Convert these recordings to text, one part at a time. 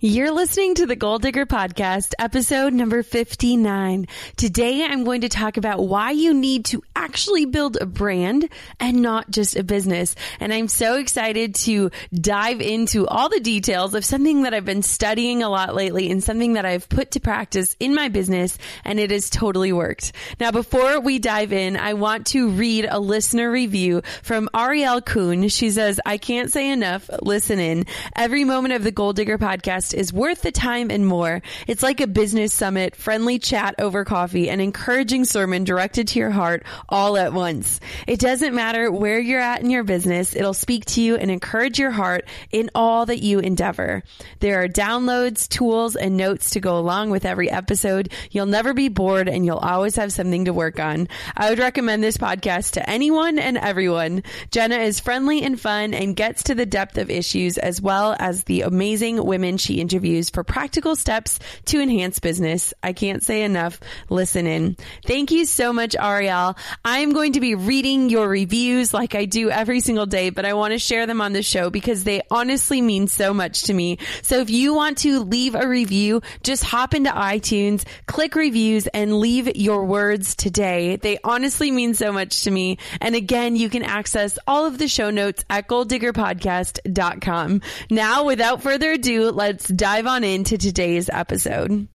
You're listening to the Goal Digger Podcast, episode number 59. Today I'm going to talk about why you need to actually build a brand and not just a business. And I'm so excited to dive into all the details of something that I've been studying a lot lately and something that I've put to practice in my business and it has totally worked. Now, before we dive in, I want to read a listener review from Ariel Kuhn. She says, I can't say enough. Listen in. Every moment of the Goal Digger Podcast podcast is worth the time and more. It's like a business summit, friendly chat over coffee, and encouraging sermon directed to your heart all at once. It doesn't matter where you're at in your business. It'll speak to you and encourage your heart in all that you endeavor. There are downloads, tools, and notes to go along with every episode. You'll never be bored and you'll always have something to work on. I would recommend this podcast to anyone and everyone. Jenna is friendly and fun and gets to the depth of issues as well as the amazing women she interviews for practical steps to enhance business. I can't say enough. Listen in. Thank you so much, Ariel. I am going to be reading your reviews like I do every single day, but I want to share them on the show because they honestly mean so much to me. So if you want to leave a review, just hop into iTunes, click reviews and leave your words today. They honestly mean so much to me. And again, you can access all of the show notes at goaldiggerpodcast.com. Now, without further ado, let's dive on into today's episode.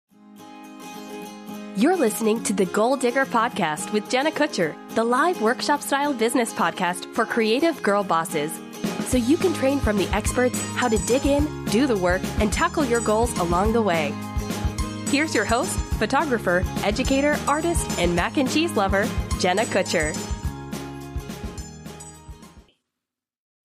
You're listening to the Goal Digger Podcast with Jenna Kutcher, the live workshop style business podcast for creative girl bosses. So you can train from the experts how to dig in, do the work, and tackle your goals along the way. Here's your host, photographer, educator, artist, and mac and cheese lover, Jenna Kutcher.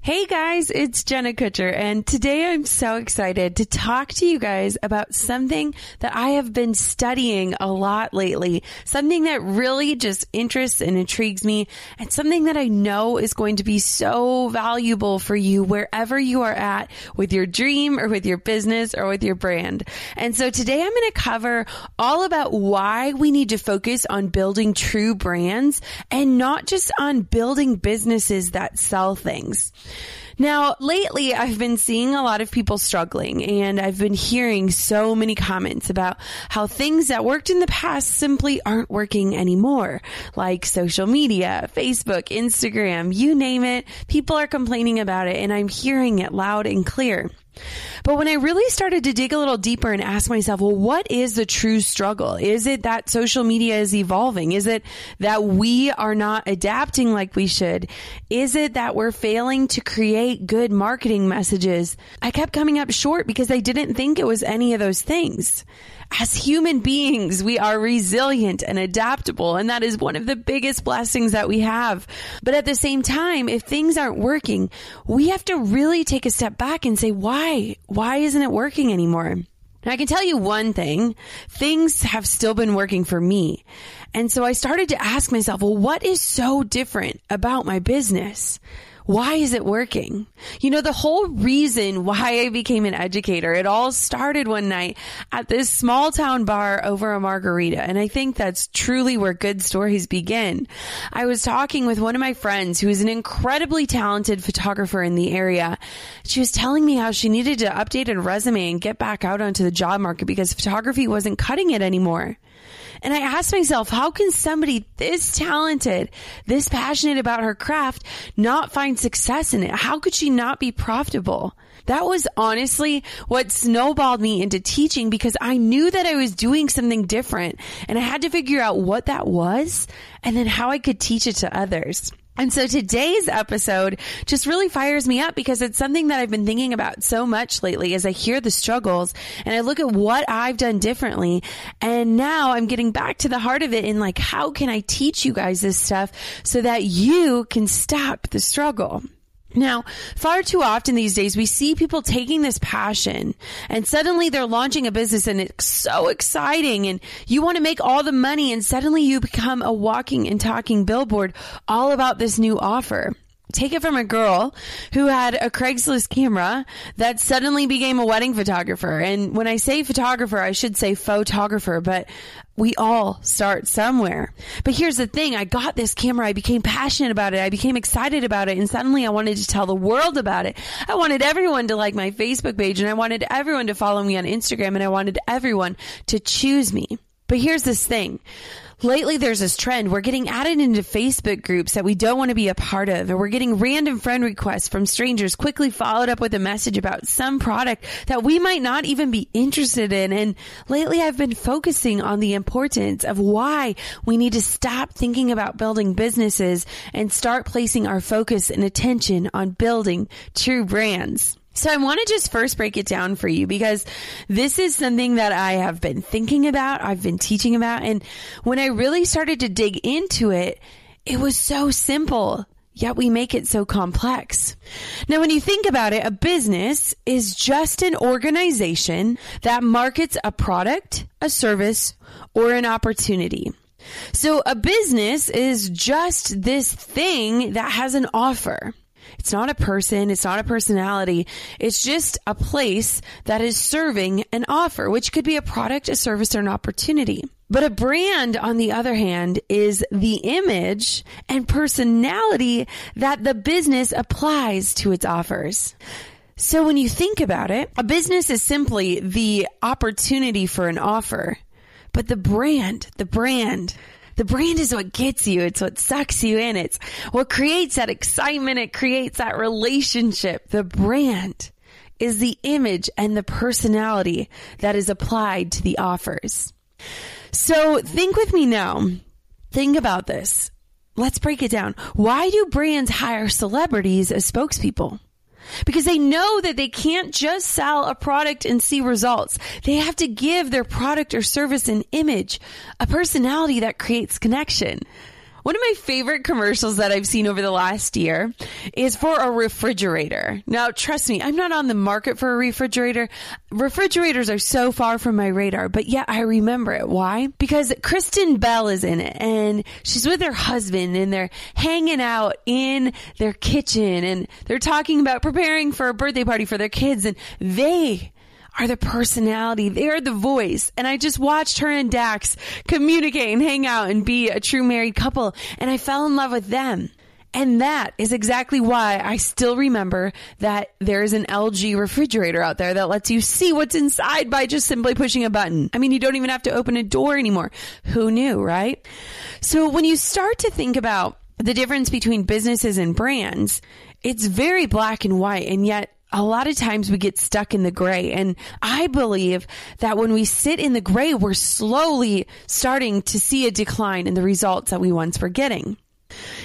Hey guys, it's Jenna Kutcher and today I'm so excited to talk to you guys about something that I have been studying a lot lately. Something that really just interests and intrigues me and something that I know is going to be so valuable for you wherever you are at with your dream or with your business or with your brand. And so today I'm going to cover all about why we need to focus on building true brands and not just on building businesses that sell things. Now, lately I've been seeing a lot of people struggling and I've been hearing so many comments about how things that worked in the past simply aren't working anymore. Like social media, Facebook, Instagram, you name it. People are complaining about it and I'm hearing it loud and clear. But when I really started to dig a little deeper and ask myself, well, what is the true struggle? Is it that social media is evolving? Is it that we are not adapting like we should? Is it that we're failing to create good marketing messages? I kept coming up short because I didn't think it was any of those things. As human beings, we are resilient and adaptable, and that is one of the biggest blessings that we have. But at the same time, if things aren't working, we have to really take a step back and say, why? Why isn't it working anymore? I can tell you one thing, things have still been working for me. And so I started to ask myself, well, what is so different about my business? Why is it working? You know, the whole reason why I became an educator, it all started one night at this small town bar over a margarita. And I think that's truly where good stories begin. I was talking with one of my friends who is an incredibly talented photographer in the area. She was telling me how she needed to update her resume and get back out onto the job market because photography wasn't cutting it anymore. And I asked myself, how can somebody this talented, this passionate about her craft not find success in it? How could she not be profitable? That was honestly what snowballed me into teaching because I knew that I was doing something different and I had to figure out what that was and then how I could teach it to others. And so today's episode just really fires me up because it's something that I've been thinking about so much lately as I hear the struggles and I look at what I've done differently. And now I'm getting back to the heart of it in like, how can I teach you guys this stuff so that you can stop the struggle? Now, far too often these days, we see people taking this passion and suddenly they're launching a business and it's so exciting and you want to make all the money and suddenly you become a walking and talking billboard all about this new offer. Take it from a girl who had a Craigslist camera that suddenly became a wedding photographer. And when I say photographer, I should say photographer, but we all start somewhere. But here's the thing. I got this camera. I became passionate about it. I became excited about it. And suddenly I wanted to tell the world about it. I wanted everyone to like my Facebook page and I wanted everyone to follow me on Instagram and I wanted everyone to choose me. But here's this thing lately there's this trend. We're getting added into Facebook groups that we don't want to be a part of, and we're getting random friend requests from strangers quickly followed up with a message about some product that we might not even be interested in. And lately I've been focusing on the importance of why we need to stop thinking about building businesses and start placing our focus and attention on building true brands. So I want to just first break it down for you because this is something that I have been thinking about, I've been teaching about, and when I really started to dig into it, it was so simple. Yet we make it so complex. Now, when you think about it, a business is just an organization that markets a product, a service, or an opportunity. So a business is just this thing that has an offer. It's not a person. It's not a personality. It's just a place that is serving an offer, which could be a product, a service, or an opportunity. But a brand, on the other hand, is the image and personality that the business applies to its offers. So when you think about it, a business is simply the opportunity for an offer. But the brand, the brand, the brand is what gets you. It's what sucks you in. It's what creates that excitement. It creates that relationship. The brand is the image and the personality that is applied to the offers. So think with me now. Think about this. Let's break it down. Why do brands hire celebrities as spokespeople? Because they know that they can't just sell a product and see results. They have to give their product or service an image, a personality that creates connection. One of my favorite commercials that I've seen over the last year is for a refrigerator. Now, trust me, I'm not on the market for a refrigerator. Refrigerators are so far from my radar, but yet I remember it. Why? Because Kristen Bell is in it and she's with her husband and they're hanging out in their kitchen and they're talking about preparing for a birthday party for their kids and they are the personality. They are the voice. And I just watched her and Dax communicate and hang out and be a true married couple. And I fell in love with them. And that is exactly why I still remember that there is an LG refrigerator out there that lets you see what's inside by just simply pushing a button. I mean, you don't even have to open a door anymore. Who knew, right? So when you start to think about the difference between businesses and brands, it's very black and white. And yet a lot of times we get stuck in the gray. And I believe that when we sit in the gray, we're slowly starting to see a decline in the results that we once were getting.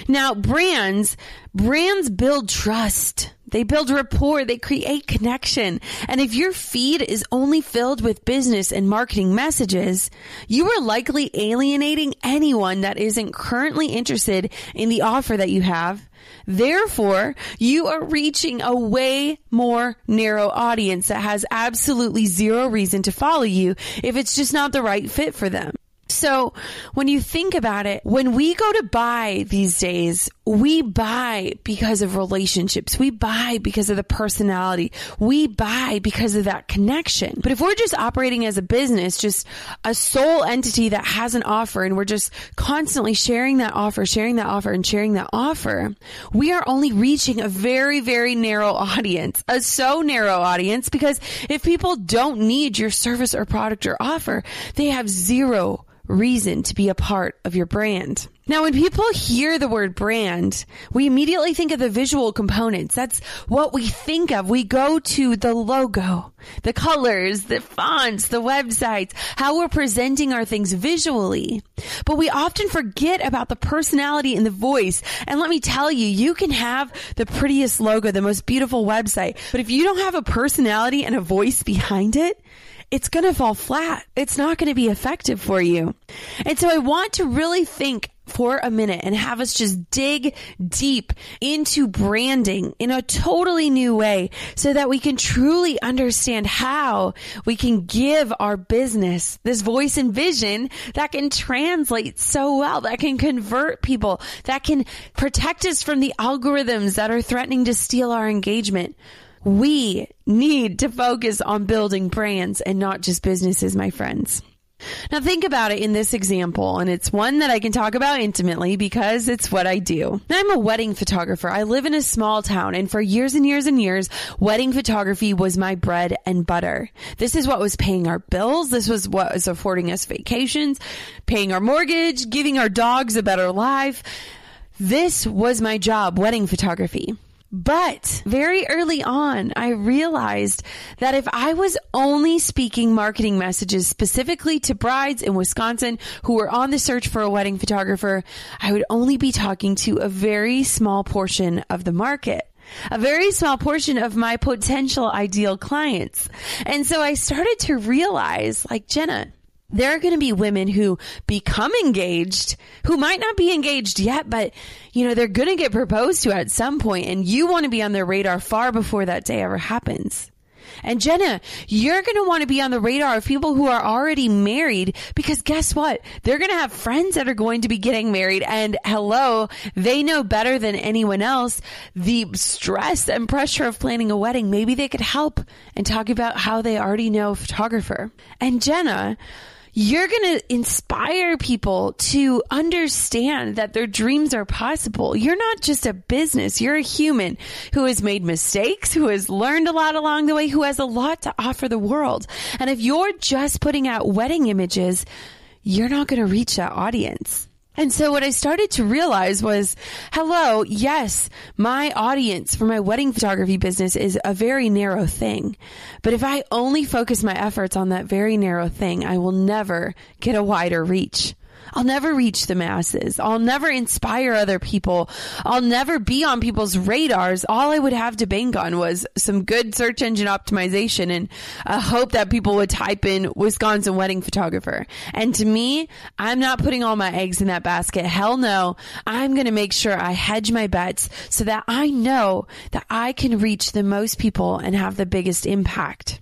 Now, brands, brands build trust. They build rapport. They create connection. And if your feed is only filled with business and marketing messages, you are likely alienating anyone that isn't currently interested in the offer that you have Therefore, you are reaching a way more narrow audience that has absolutely zero reason to follow you if it's just not the right fit for them. So when you think about it, when we go to buy these days, we buy because of relationships. We buy because of the personality. We buy because of that connection. But if we're just operating as a business, just a sole entity that has an offer and we're just constantly sharing that offer, sharing that offer and sharing that offer, we are only reaching a very, very narrow audience, a so narrow audience because if people don't need your service or product or offer, they have zero reason to be a part of your brand. Now, when people hear the word brand, we immediately think of the visual components. That's what we think of. We go to the logo, the colors, the fonts, the websites, how we're presenting our things visually. But we often forget about the personality and the voice. And let me tell you, you can have the prettiest logo, the most beautiful website, but if you don't have a personality and a voice behind it, it's going to fall flat. It's not going to be effective for you. And so I want to really think for a minute and have us just dig deep into branding in a totally new way so that we can truly understand how we can give our business this voice and vision that can translate so well, that can convert people, that can protect us from the algorithms that are threatening to steal our engagement. We need to focus on building brands and not just businesses, my friends. Now think about it in this example, and it's one that I can talk about intimately because it's what I do. I'm a wedding photographer. I live in a small town, and for years and years and years, wedding photography was my bread and butter. This is what was paying our bills. This was what was affording us vacations, paying our mortgage, giving our dogs a better life. This was my job, wedding photography. But very early on, I realized that if I was only speaking marketing messages specifically to brides in Wisconsin who were on the search for a wedding photographer, I would only be talking to a very small portion of the market a very small portion of my potential ideal clients. And so I started to realize, like, Jenna, there are going to be women who become engaged who might not be engaged yet, but you know, they're going to get proposed to at some point and you want to be on their radar far before that day ever happens. And Jenna, you're going to want to be on the radar of people who are already married because guess what? They're going to have friends that are going to be getting married and hello, they know better than anyone else the stress and pressure of planning a wedding. Maybe they could help and talk about how they already know a photographer. And Jenna, you're going to inspire people to understand that their dreams are possible. You're not just a business. You're a human who has made mistakes, who has learned a lot along the way, who has a lot to offer the world. And if you're just putting out wedding images, you're not going to reach that audience. And so what I started to realize was, hello, yes, my audience for my wedding photography business is a very narrow thing. But if I only focus my efforts on that very narrow thing, I will never get a wider reach. I'll never reach the masses. I'll never inspire other people. I'll never be on people's radars. All I would have to bank on was some good search engine optimization and a hope that people would type in Wisconsin wedding photographer. And to me, I'm not putting all my eggs in that basket. Hell no. I'm going to make sure I hedge my bets so that I know that I can reach the most people and have the biggest impact.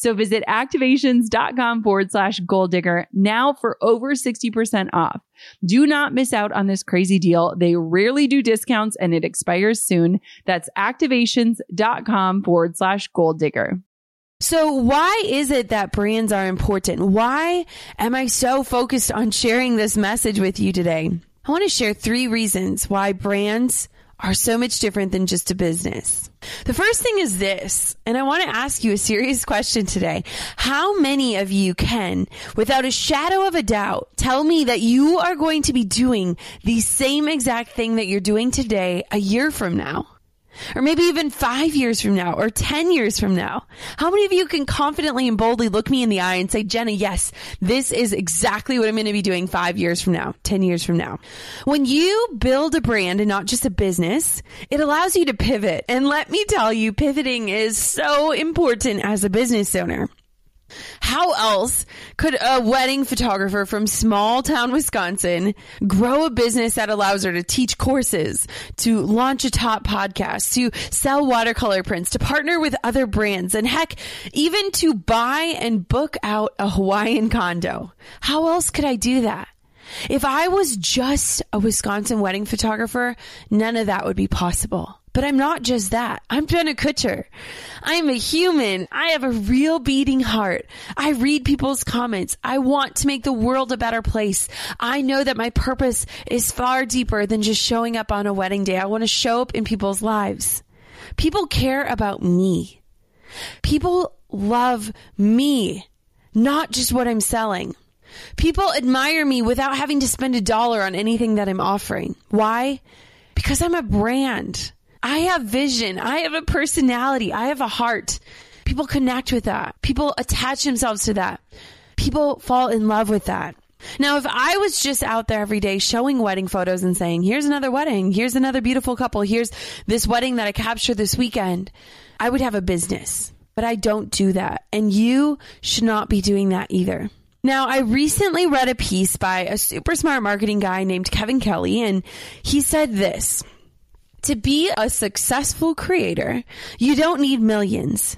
So visit activations.com forward slash goal digger now for over 60% off. Do not miss out on this crazy deal. They rarely do discounts and it expires soon. That's activations.com forward slash goal digger. So why is it that brands are important? Why am I so focused on sharing this message with you today? I want to share three reasons why brands are so much different than just a business. The first thing is this, and I want to ask you a serious question today. How many of you can, without a shadow of a doubt, tell me that you are going to be doing the same exact thing that you're doing today a year from now? Or maybe even five years from now or 10 years from now. How many of you can confidently and boldly look me in the eye and say, Jenna, yes, this is exactly what I'm going to be doing five years from now, 10 years from now. When you build a brand and not just a business, it allows you to pivot. And let me tell you, pivoting is so important as a business owner. How else could a wedding photographer from small town Wisconsin grow a business that allows her to teach courses, to launch a top podcast, to sell watercolor prints, to partner with other brands, and heck, even to buy and book out a Hawaiian condo? How else could I do that? If I was just a Wisconsin wedding photographer, none of that would be possible. But I'm not just that. I'm Jenna Kutcher. I'm a human. I have a real beating heart. I read people's comments. I want to make the world a better place. I know that my purpose is far deeper than just showing up on a wedding day. I want to show up in people's lives. People care about me. People love me, not just what I'm selling. People admire me without having to spend a dollar on anything that I'm offering. Why? Because I'm a brand. I have vision. I have a personality. I have a heart. People connect with that. People attach themselves to that. People fall in love with that. Now, if I was just out there every day showing wedding photos and saying, here's another wedding, here's another beautiful couple, here's this wedding that I captured this weekend, I would have a business. But I don't do that. And you should not be doing that either. Now, I recently read a piece by a super smart marketing guy named Kevin Kelly, and he said this To be a successful creator, you don't need millions.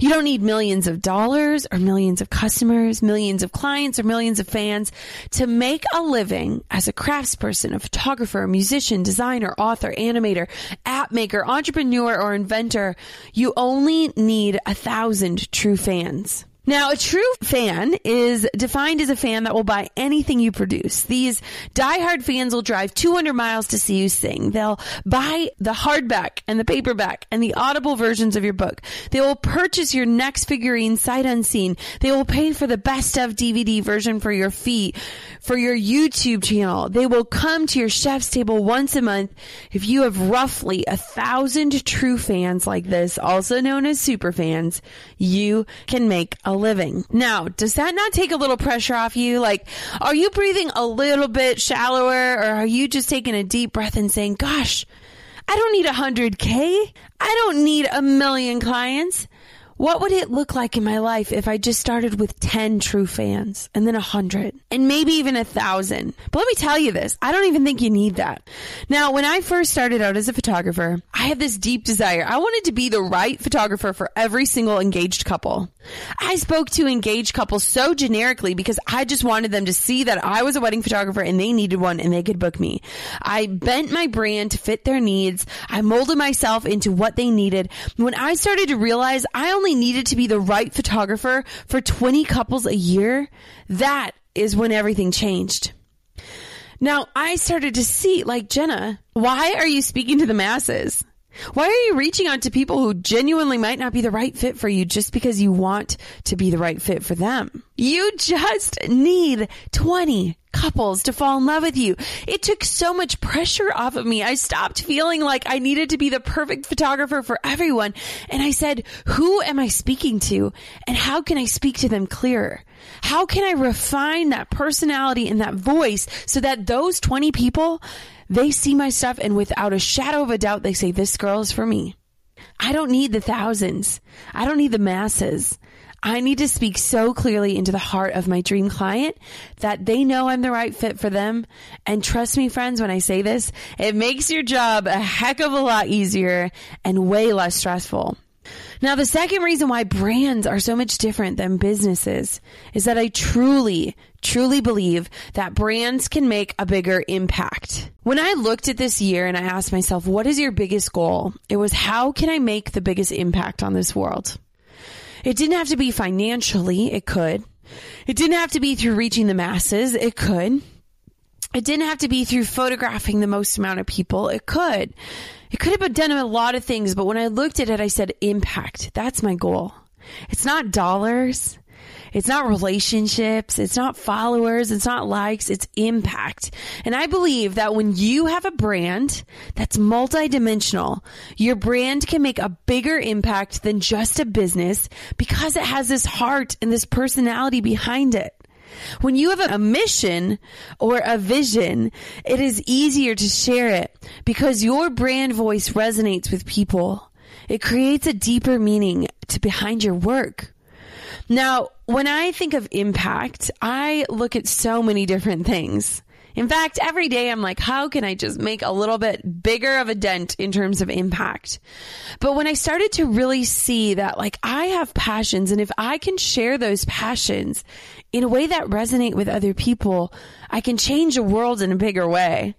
You don't need millions of dollars or millions of customers, millions of clients or millions of fans to make a living as a craftsperson, a photographer, a musician, designer, author, animator, app maker, entrepreneur, or inventor. You only need a thousand true fans. Now, a true fan is defined as a fan that will buy anything you produce. These diehard fans will drive 200 miles to see you sing. They'll buy the hardback and the paperback and the audible versions of your book. They will purchase your next figurine sight unseen. They will pay for the best of DVD version for your feet, for your YouTube channel. They will come to your chef's table once a month. If you have roughly a thousand true fans like this, also known as super fans, you can make a living. Now, does that not take a little pressure off you? Like, are you breathing a little bit shallower or are you just taking a deep breath and saying, gosh, I don't need a hundred K. I don't need a million clients. What would it look like in my life if I just started with 10 true fans and then a 100 and maybe even a thousand? But let me tell you this, I don't even think you need that. Now, when I first started out as a photographer, I had this deep desire. I wanted to be the right photographer for every single engaged couple. I spoke to engaged couples so generically because I just wanted them to see that I was a wedding photographer and they needed one and they could book me. I bent my brand to fit their needs. I molded myself into what they needed. When I started to realize I only needed to be the right photographer for 20 couples a year, that is when everything changed. Now I started to see, like Jenna, why are you speaking to the masses? Why are you reaching out to people who genuinely might not be the right fit for you just because you want to be the right fit for them? You just need 20 couples to fall in love with you. It took so much pressure off of me. I stopped feeling like I needed to be the perfect photographer for everyone. And I said, who am I speaking to? And how can I speak to them clearer? How can I refine that personality and that voice so that those 20 people they see my stuff and without a shadow of a doubt, they say, this girl is for me. I don't need the thousands. I don't need the masses. I need to speak so clearly into the heart of my dream client that they know I'm the right fit for them. And trust me, friends, when I say this, it makes your job a heck of a lot easier and way less stressful. Now, the second reason why brands are so much different than businesses is that I truly, truly believe that brands can make a bigger impact. When I looked at this year and I asked myself, what is your biggest goal? It was how can I make the biggest impact on this world? It didn't have to be financially. It could. It didn't have to be through reaching the masses. It could. It didn't have to be through photographing the most amount of people. It could. It could have done a lot of things, but when I looked at it, I said impact. That's my goal. It's not dollars. It's not relationships. It's not followers. It's not likes. It's impact. And I believe that when you have a brand that's multidimensional, your brand can make a bigger impact than just a business because it has this heart and this personality behind it. When you have a mission or a vision, it is easier to share it because your brand voice resonates with people. It creates a deeper meaning to behind your work. Now, when I think of impact, I look at so many different things. In fact, every day I'm like, how can I just make a little bit bigger of a dent in terms of impact? But when I started to really see that like I have passions and if I can share those passions in a way that resonate with other people, I can change the world in a bigger way.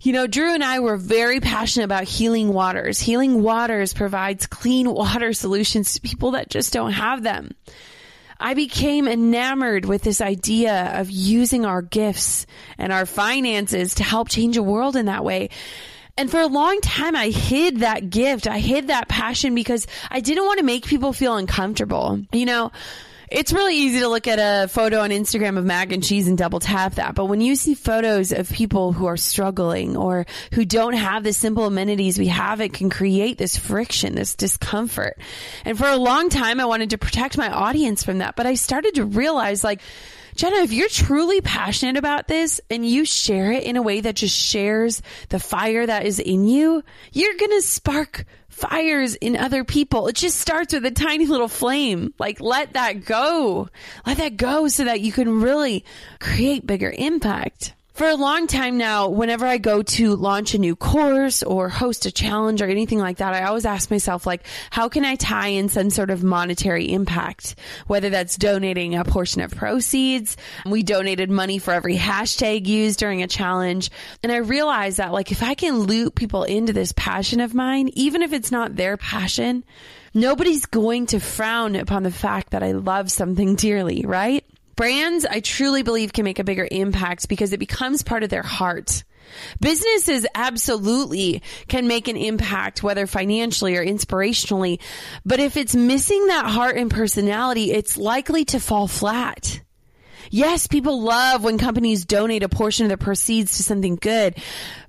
You know, Drew and I were very passionate about healing waters. Healing waters provides clean water solutions to people that just don't have them. I became enamored with this idea of using our gifts and our finances to help change a world in that way. And for a long time, I hid that gift. I hid that passion because I didn't want to make people feel uncomfortable. You know, it's really easy to look at a photo on Instagram of mac and cheese and double tap that. But when you see photos of people who are struggling or who don't have the simple amenities we have, it can create this friction, this discomfort. And for a long time, I wanted to protect my audience from that. But I started to realize like, Jenna, if you're truly passionate about this and you share it in a way that just shares the fire that is in you, you're going to spark fires in other people. It just starts with a tiny little flame. Like let that go. Let that go so that you can really create bigger impact. For a long time now, whenever I go to launch a new course or host a challenge or anything like that, I always ask myself, like, how can I tie in some sort of monetary impact? Whether that's donating a portion of proceeds. We donated money for every hashtag used during a challenge. And I realized that, like, if I can loop people into this passion of mine, even if it's not their passion, nobody's going to frown upon the fact that I love something dearly, right? Brands, I truly believe, can make a bigger impact because it becomes part of their heart. Businesses absolutely can make an impact, whether financially or inspirationally. But if it's missing that heart and personality, it's likely to fall flat. Yes, people love when companies donate a portion of their proceeds to something good.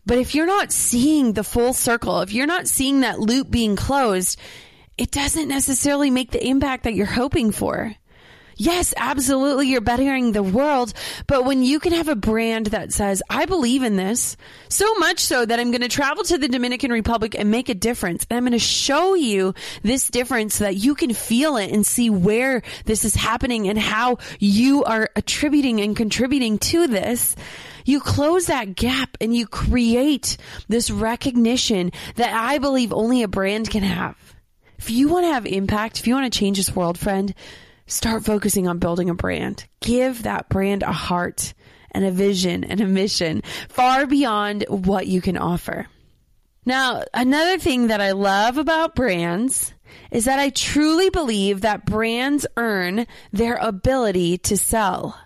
But if you're not seeing the full circle, if you're not seeing that loop being closed, it doesn't necessarily make the impact that you're hoping for. Yes, absolutely. You're bettering the world. But when you can have a brand that says, I believe in this so much so that I'm going to travel to the Dominican Republic and make a difference. And I'm going to show you this difference so that you can feel it and see where this is happening and how you are attributing and contributing to this you close that gap and you create this recognition that I believe only a brand can have. If you want to have impact, if you want to change this world, friend, Start focusing on building a brand. Give that brand a heart and a vision and a mission far beyond what you can offer. Now, another thing that I love about brands is that I truly believe that brands earn their ability to sell.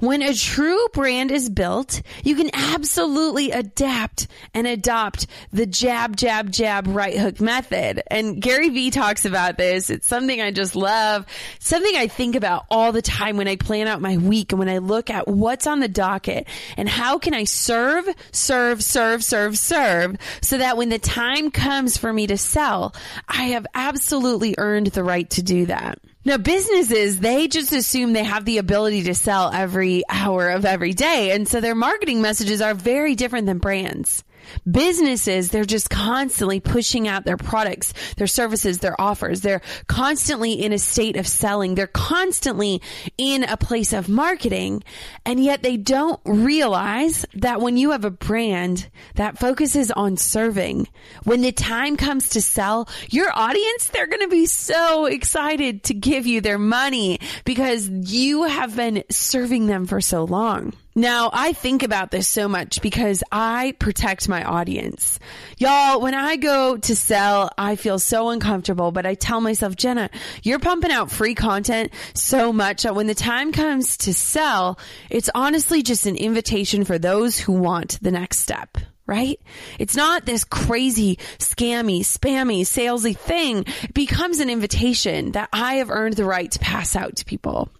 When a true brand is built, you can absolutely adapt and adopt the jab, jab, jab, right hook method. And Gary Vee talks about this. It's something I just love, something I think about all the time when I plan out my week and when I look at what's on the docket and how can I serve, serve, serve, serve, serve so that when the time comes for me to sell, I have absolutely earned the right to do that. Now, businesses, they just assume they have the ability to sell every hour of every day. And so their marketing messages are very different than brands. Businesses, they're just constantly pushing out their products, their services, their offers. They're constantly in a state of selling. They're constantly in a place of marketing. And yet they don't realize that when you have a brand that focuses on serving, when the time comes to sell, your audience, they're going to be so excited to give you their money because you have been serving them for so long. Now, I think about this so much because I protect my audience. Y'all, when I go to sell, I feel so uncomfortable, but I tell myself, Jenna, you're pumping out free content so much that when the time comes to sell, it's honestly just an invitation for those who want the next step right? It's not this crazy, scammy, spammy, salesy thing. It becomes an invitation that I have earned the right to pass out to people.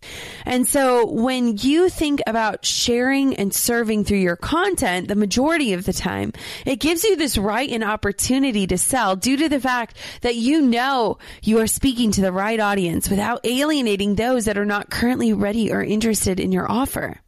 And so when you think about sharing and serving through your content, the majority of the time, it gives you this right and opportunity to sell due to the fact that you know you are speaking to the right audience without alienating those that are not currently ready or interested in your offer.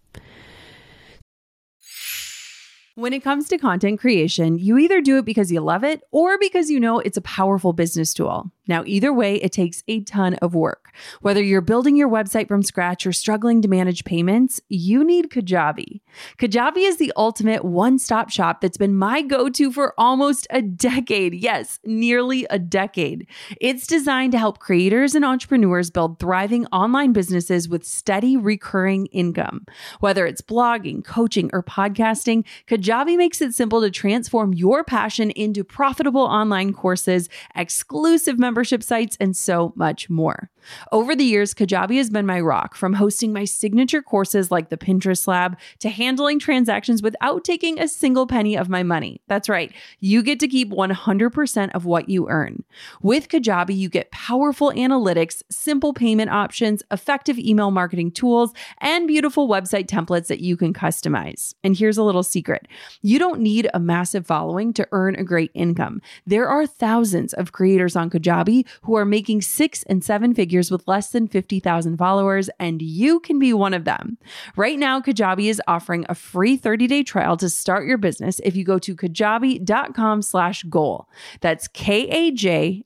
When it comes to content creation, you either do it because you love it or because you know it's a powerful business tool. Now, either way, it takes a ton of work. Whether you're building your website from scratch or struggling to manage payments, you need Kajabi. Kajabi is the ultimate one stop shop that's been my go to for almost a decade. Yes, nearly a decade. It's designed to help creators and entrepreneurs build thriving online businesses with steady recurring income. Whether it's blogging, coaching, or podcasting, Kajabi makes it simple to transform your passion into profitable online courses, exclusive membership sites, and so much more. Over the years, Kajabi has been my rock from hosting my signature courses like the Pinterest Lab to handling transactions without taking a single penny of my money. That's right, you get to keep 100% of what you earn. With Kajabi, you get powerful analytics, simple payment options, effective email marketing tools, and beautiful website templates that you can customize. And here's a little secret You don't need a massive following to earn a great income. There are thousands of creators on Kajabi who are making six and seven figures with less than 50,000 followers, and you can be one of them. Right now, Kajabi is offering a free 30-day trial to start your business if you go to kajabi.com slash goal. That's K-A-J-A-B-I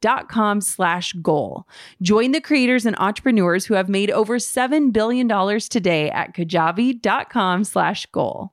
dot com slash goal. Join the creators and entrepreneurs who have made over $7 billion today at kajabi.com slash goal.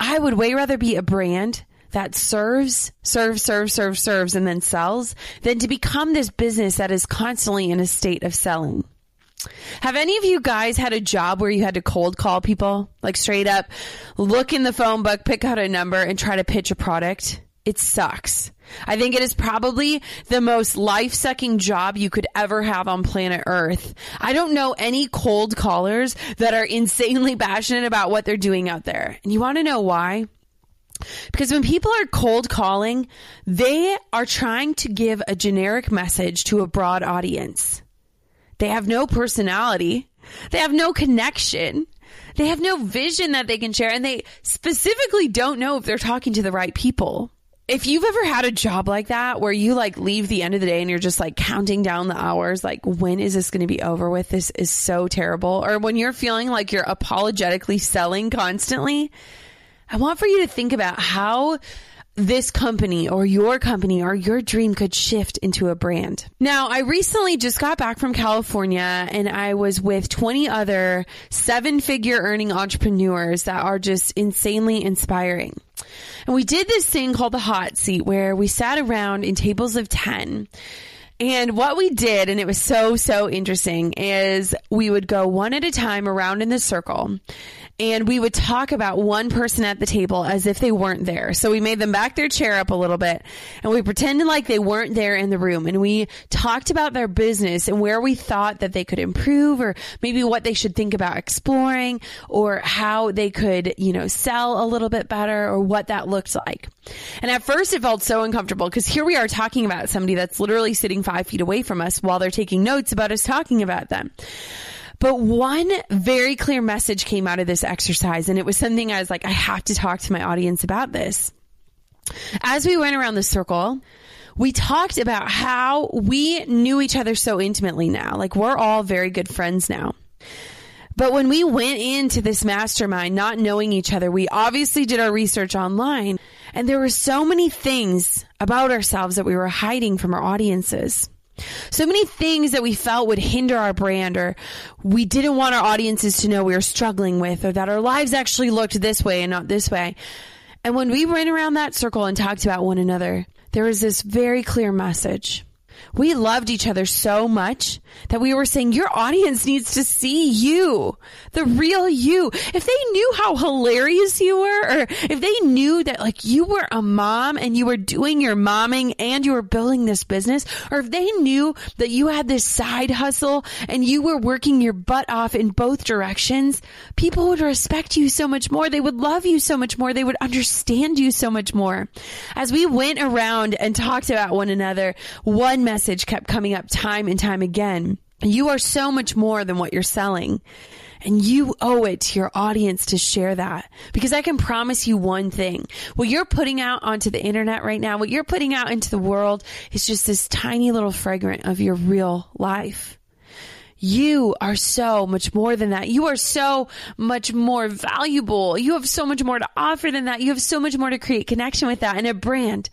I would way rather be a brand that serves, serves, serves, serves, serves, and then sells than to become this business that is constantly in a state of selling. Have any of you guys had a job where you had to cold call people? Like straight up look in the phone book, pick out a number, and try to pitch a product? It sucks. I think it is probably the most life sucking job you could ever have on planet Earth. I don't know any cold callers that are insanely passionate about what they're doing out there. And you want to know why? Because when people are cold calling, they are trying to give a generic message to a broad audience. They have no personality. They have no connection. They have no vision that they can share. And they specifically don't know if they're talking to the right people. If you've ever had a job like that where you like leave the end of the day and you're just like counting down the hours, like when is this going to be over with? This is so terrible. Or when you're feeling like you're apologetically selling constantly, I want for you to think about how this company or your company or your dream could shift into a brand. Now, I recently just got back from California and I was with 20 other seven figure earning entrepreneurs that are just insanely inspiring. And we did this thing called the hot seat where we sat around in tables of 10 and what we did, and it was so, so interesting, is we would go one at a time around in the circle and we would talk about one person at the table as if they weren't there. So we made them back their chair up a little bit and we pretended like they weren't there in the room and we talked about their business and where we thought that they could improve or maybe what they should think about exploring or how they could, you know, sell a little bit better or what that looked like. And at first it felt so uncomfortable because here we are talking about somebody that's literally sitting five feet away from us while they're taking notes about us talking about them. But one very clear message came out of this exercise, and it was something I was like, I have to talk to my audience about this. As we went around the circle, we talked about how we knew each other so intimately now. Like, we're all very good friends now. But when we went into this mastermind not knowing each other, we obviously did our research online. And there were so many things about ourselves that we were hiding from our audiences. So many things that we felt would hinder our brand or we didn't want our audiences to know we were struggling with or that our lives actually looked this way and not this way. And when we went around that circle and talked about one another, there was this very clear message. We loved each other so much that we were saying, your audience needs to see you, the real you. If they knew how hilarious you were, or if they knew that like you were a mom and you were doing your momming and you were building this business, or if they knew that you had this side hustle and you were working your butt off in both directions, people would respect you so much more. They would love you so much more. They would understand you so much more. As we went around and talked about one another, one message kept coming up time and time again. You are so much more than what you're selling. And you owe it to your audience to share that. Because I can promise you one thing. What you're putting out onto the internet right now, what you're putting out into the world is just this tiny little fragment of your real life. You are so much more than that. You are so much more valuable. You have so much more to offer than that. You have so much more to create connection with that. And a brand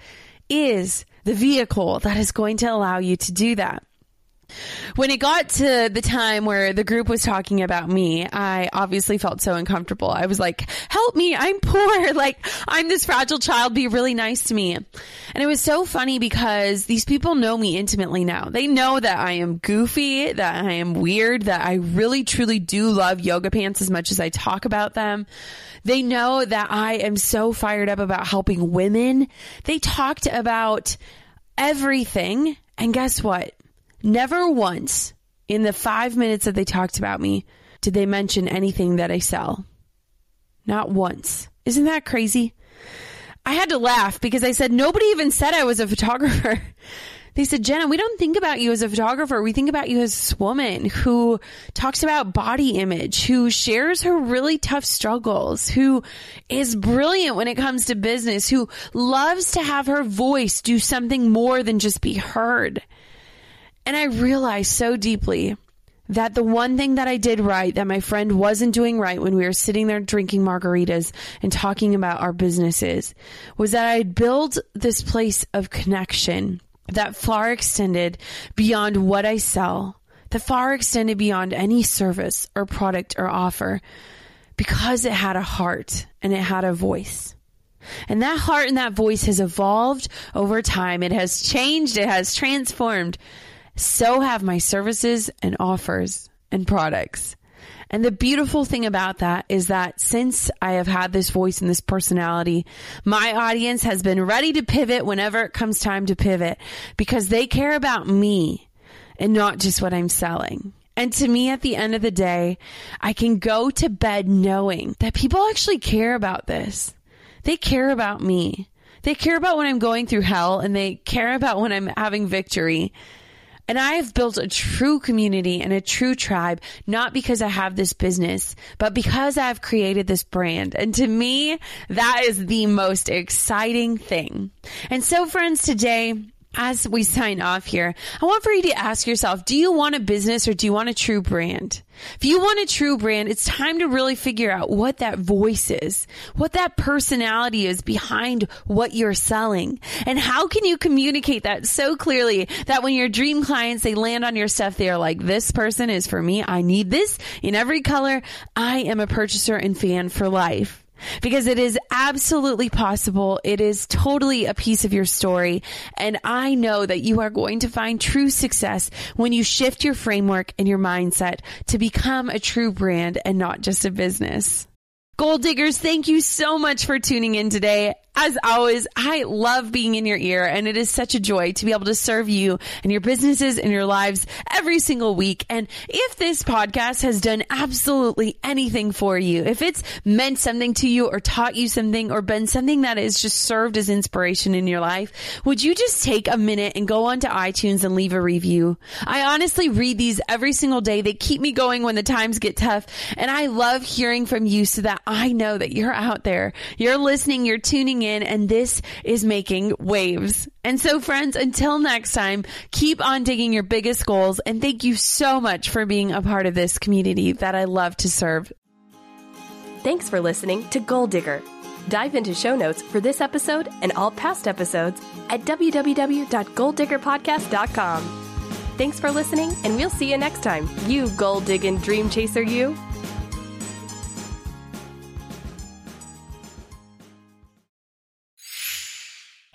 is the vehicle that is going to allow you to do that. When it got to the time where the group was talking about me, I obviously felt so uncomfortable. I was like, help me, I'm poor. Like, I'm this fragile child, be really nice to me. And it was so funny because these people know me intimately now. They know that I am goofy, that I am weird, that I really truly do love yoga pants as much as I talk about them. They know that I am so fired up about helping women. They talked about everything. And guess what? Never once in the five minutes that they talked about me did they mention anything that I sell. Not once. Isn't that crazy? I had to laugh because I said, nobody even said I was a photographer. They said, Jenna, we don't think about you as a photographer. We think about you as this woman who talks about body image, who shares her really tough struggles, who is brilliant when it comes to business, who loves to have her voice do something more than just be heard. And I realized so deeply that the one thing that I did right that my friend wasn't doing right when we were sitting there drinking margaritas and talking about our businesses was that I built this place of connection that far extended beyond what I sell, that far extended beyond any service or product or offer because it had a heart and it had a voice. And that heart and that voice has evolved over time. It has changed. It has transformed so have my services and offers and products. And the beautiful thing about that is that since I have had this voice and this personality, my audience has been ready to pivot whenever it comes time to pivot because they care about me and not just what I'm selling. And to me, at the end of the day, I can go to bed knowing that people actually care about this. They care about me. They care about when I'm going through hell and they care about when I'm having victory. And I have built a true community and a true tribe, not because I have this business, but because I've created this brand. And to me, that is the most exciting thing. And so friends, today, as we sign off here, I want for you to ask yourself, do you want a business or do you want a true brand? If you want a true brand, it's time to really figure out what that voice is, what that personality is behind what you're selling. And how can you communicate that so clearly that when your dream clients, they land on your stuff, they are like, this person is for me. I need this in every color. I am a purchaser and fan for life because it is absolutely possible. It is totally a piece of your story. And I know that you are going to find true success when you shift your framework and your mindset to become a true brand and not just a business. Goal diggers, thank you so much for tuning in today. As always, I love being in your ear and it is such a joy to be able to serve you and your businesses and your lives every single week. And if this podcast has done absolutely anything for you, if it's meant something to you or taught you something or been something that has just served as inspiration in your life, would you just take a minute and go onto iTunes and leave a review? I honestly read these every single day. They keep me going when the times get tough. And I love hearing from you so that I know that you're out there. You're listening, you're tuning in and this is making waves. And so friends, until next time, keep on digging your biggest goals and thank you so much for being a part of this community that I love to serve. Thanks for listening to Goal Digger. Dive into show notes for this episode and all past episodes at www.goaldiggerpodcast.com. Thanks for listening, and we'll see you next time. You goal digging dream chaser, you.